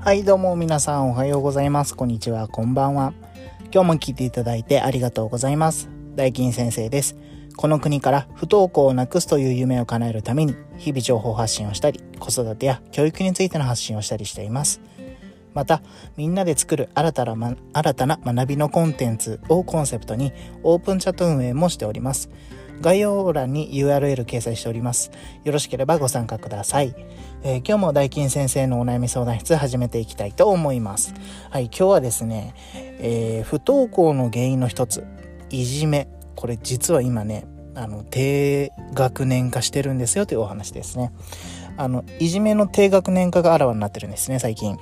はいどうも皆さんおはようございます。こんにちは。こんばんは。今日も聞いていただいてありがとうございます。大金先生です。この国から不登校をなくすという夢を叶えるために日々情報発信をしたり子育てや教育についての発信をしたりしています。またみんなで作る新たな、ま、新たな学びのコンテンツをコンセプトにオープンチャット運営もしております。概要欄に URL 掲載しております。よろしければご参加ください。えー、今日も大金先生のお悩み相談室始めていきたいと思います。はい、今日はですね、えー、不登校の原因の一つ、いじめ。これ実は今ね、あの、低学年化してるんですよというお話ですね。あの、いじめの低学年化があらわになってるんですね、最近。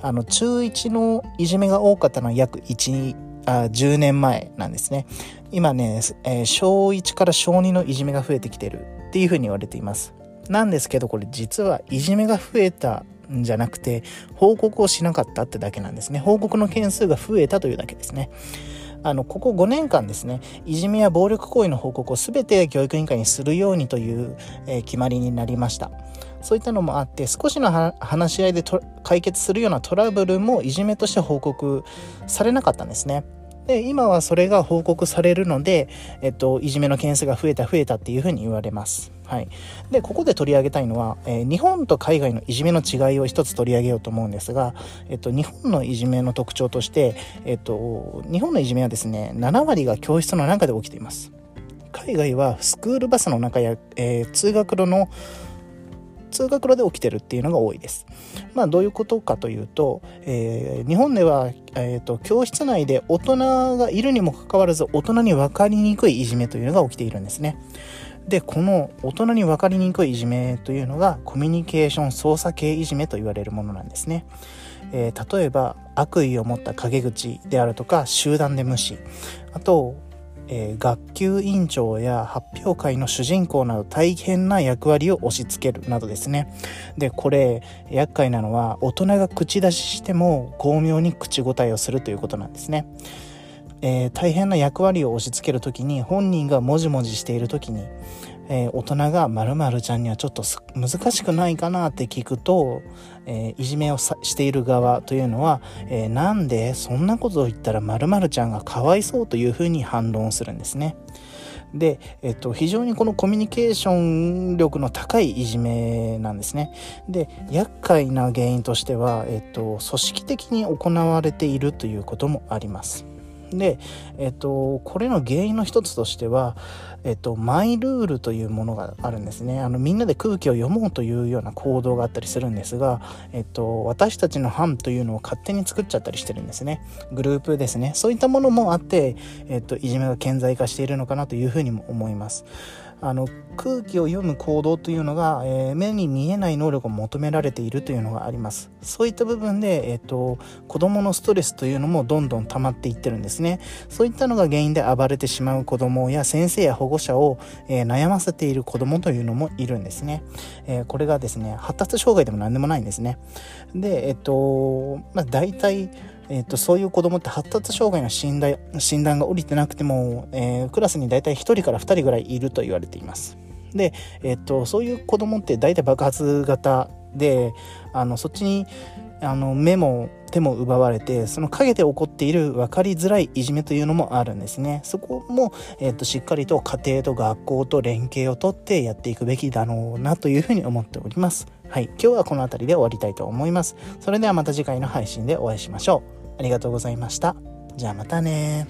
あの、中1のいじめが多かったのは約1、あ10年前なんですね。今ね、えー、小1から小2のいじめが増えてきてるっていうふうに言われています。なんですけどこれ実はいじめが増えたんじゃなくて報告をしなかったってだけなんですね。報告の件数が増えたというだけですね。あの、ここ5年間ですね、いじめや暴力行為の報告を全て教育委員会にするようにという、えー、決まりになりました。そういったのもあって少しの話し合いで解決するようなトラブルもいじめとして報告されなかったんですね。で今はそれが報告されるので、えっと、いじめの件数が増えた増えたっていうふうに言われます。はい、でここで取り上げたいのは、えー、日本と海外のいじめの違いを一つ取り上げようと思うんですが、えっと、日本のいじめの特徴として、えっと、日本のいじめはですね7割が教室の中で起きています。海外はスクールバスの中や、えー、通学路の通学路で起きてるっていうのが多いです。まあどういうことかというと、えー、日本では、えーと、教室内で大人がいるにもかかわらず大人に分かりにくいいじめというのが起きているんですね。でこの大人に分かりにくいいじめというのがコミュニケーション操作系いじめと言われるものなんですね。えー、例えば悪意を持った陰口であるとか集団で無視あとえー、学級委員長や発表会の主人公など大変な役割を押し付けるなどですね。で、これ、厄介なのは大人が口出ししても巧妙に口答えをするということなんですね。えー、大変な役割を押し付ける時に本人がもじもじしている時に、えー、大人が〇〇ちゃんにはちょっと難しくないかなって聞くと、えー、いじめをしている側というのは、えー、なんでそんなことを言ったら〇〇ちゃんがかわいそうというふうに反論するんですね。で、えっと、非常にこのコミュニケーション力の高いいじめなんですね。で、厄介な原因としては、えっと、組織的に行われているということもあります。で、えっと、これの原因の一つとしては、えっと、マイルールというものがあるんですね。あの、みんなで空気を読もうというような行動があったりするんですが、えっと、私たちの班というのを勝手に作っちゃったりしてるんですね。グループですね。そういったものもあって、えっと、いじめが顕在化しているのかなというふうにも思います。あの空気を読む行動というのが、えー、目に見えない能力を求められているというのがあります。そういった部分で、えーと、子どものストレスというのもどんどん溜まっていってるんですね。そういったのが原因で暴れてしまう子どもや先生や保護者を、えー、悩ませている子どもというのもいるんですね、えー、これがですね発達障害でも何でもないんですね。でえっ、とまあ大体えーと、そういう子供って発達障害の診断診断が下りてなくても、えー、クラスに大体1人から2人ぐらいいると言われています。で、えーと、そういう子供って大体爆発型であのそっちにあの目も手も奪われてその陰で起こっている分かりづらいいじめというのもあるんですね。そこも、えーとしっかりと家庭と学校と連携をとってやっていくべきだろうなというふうに思っております。はい。今日はこの辺りで終わりたいと思います。それではまた次回の配信でお会いしましょう。ありがとうございました。じゃあまたね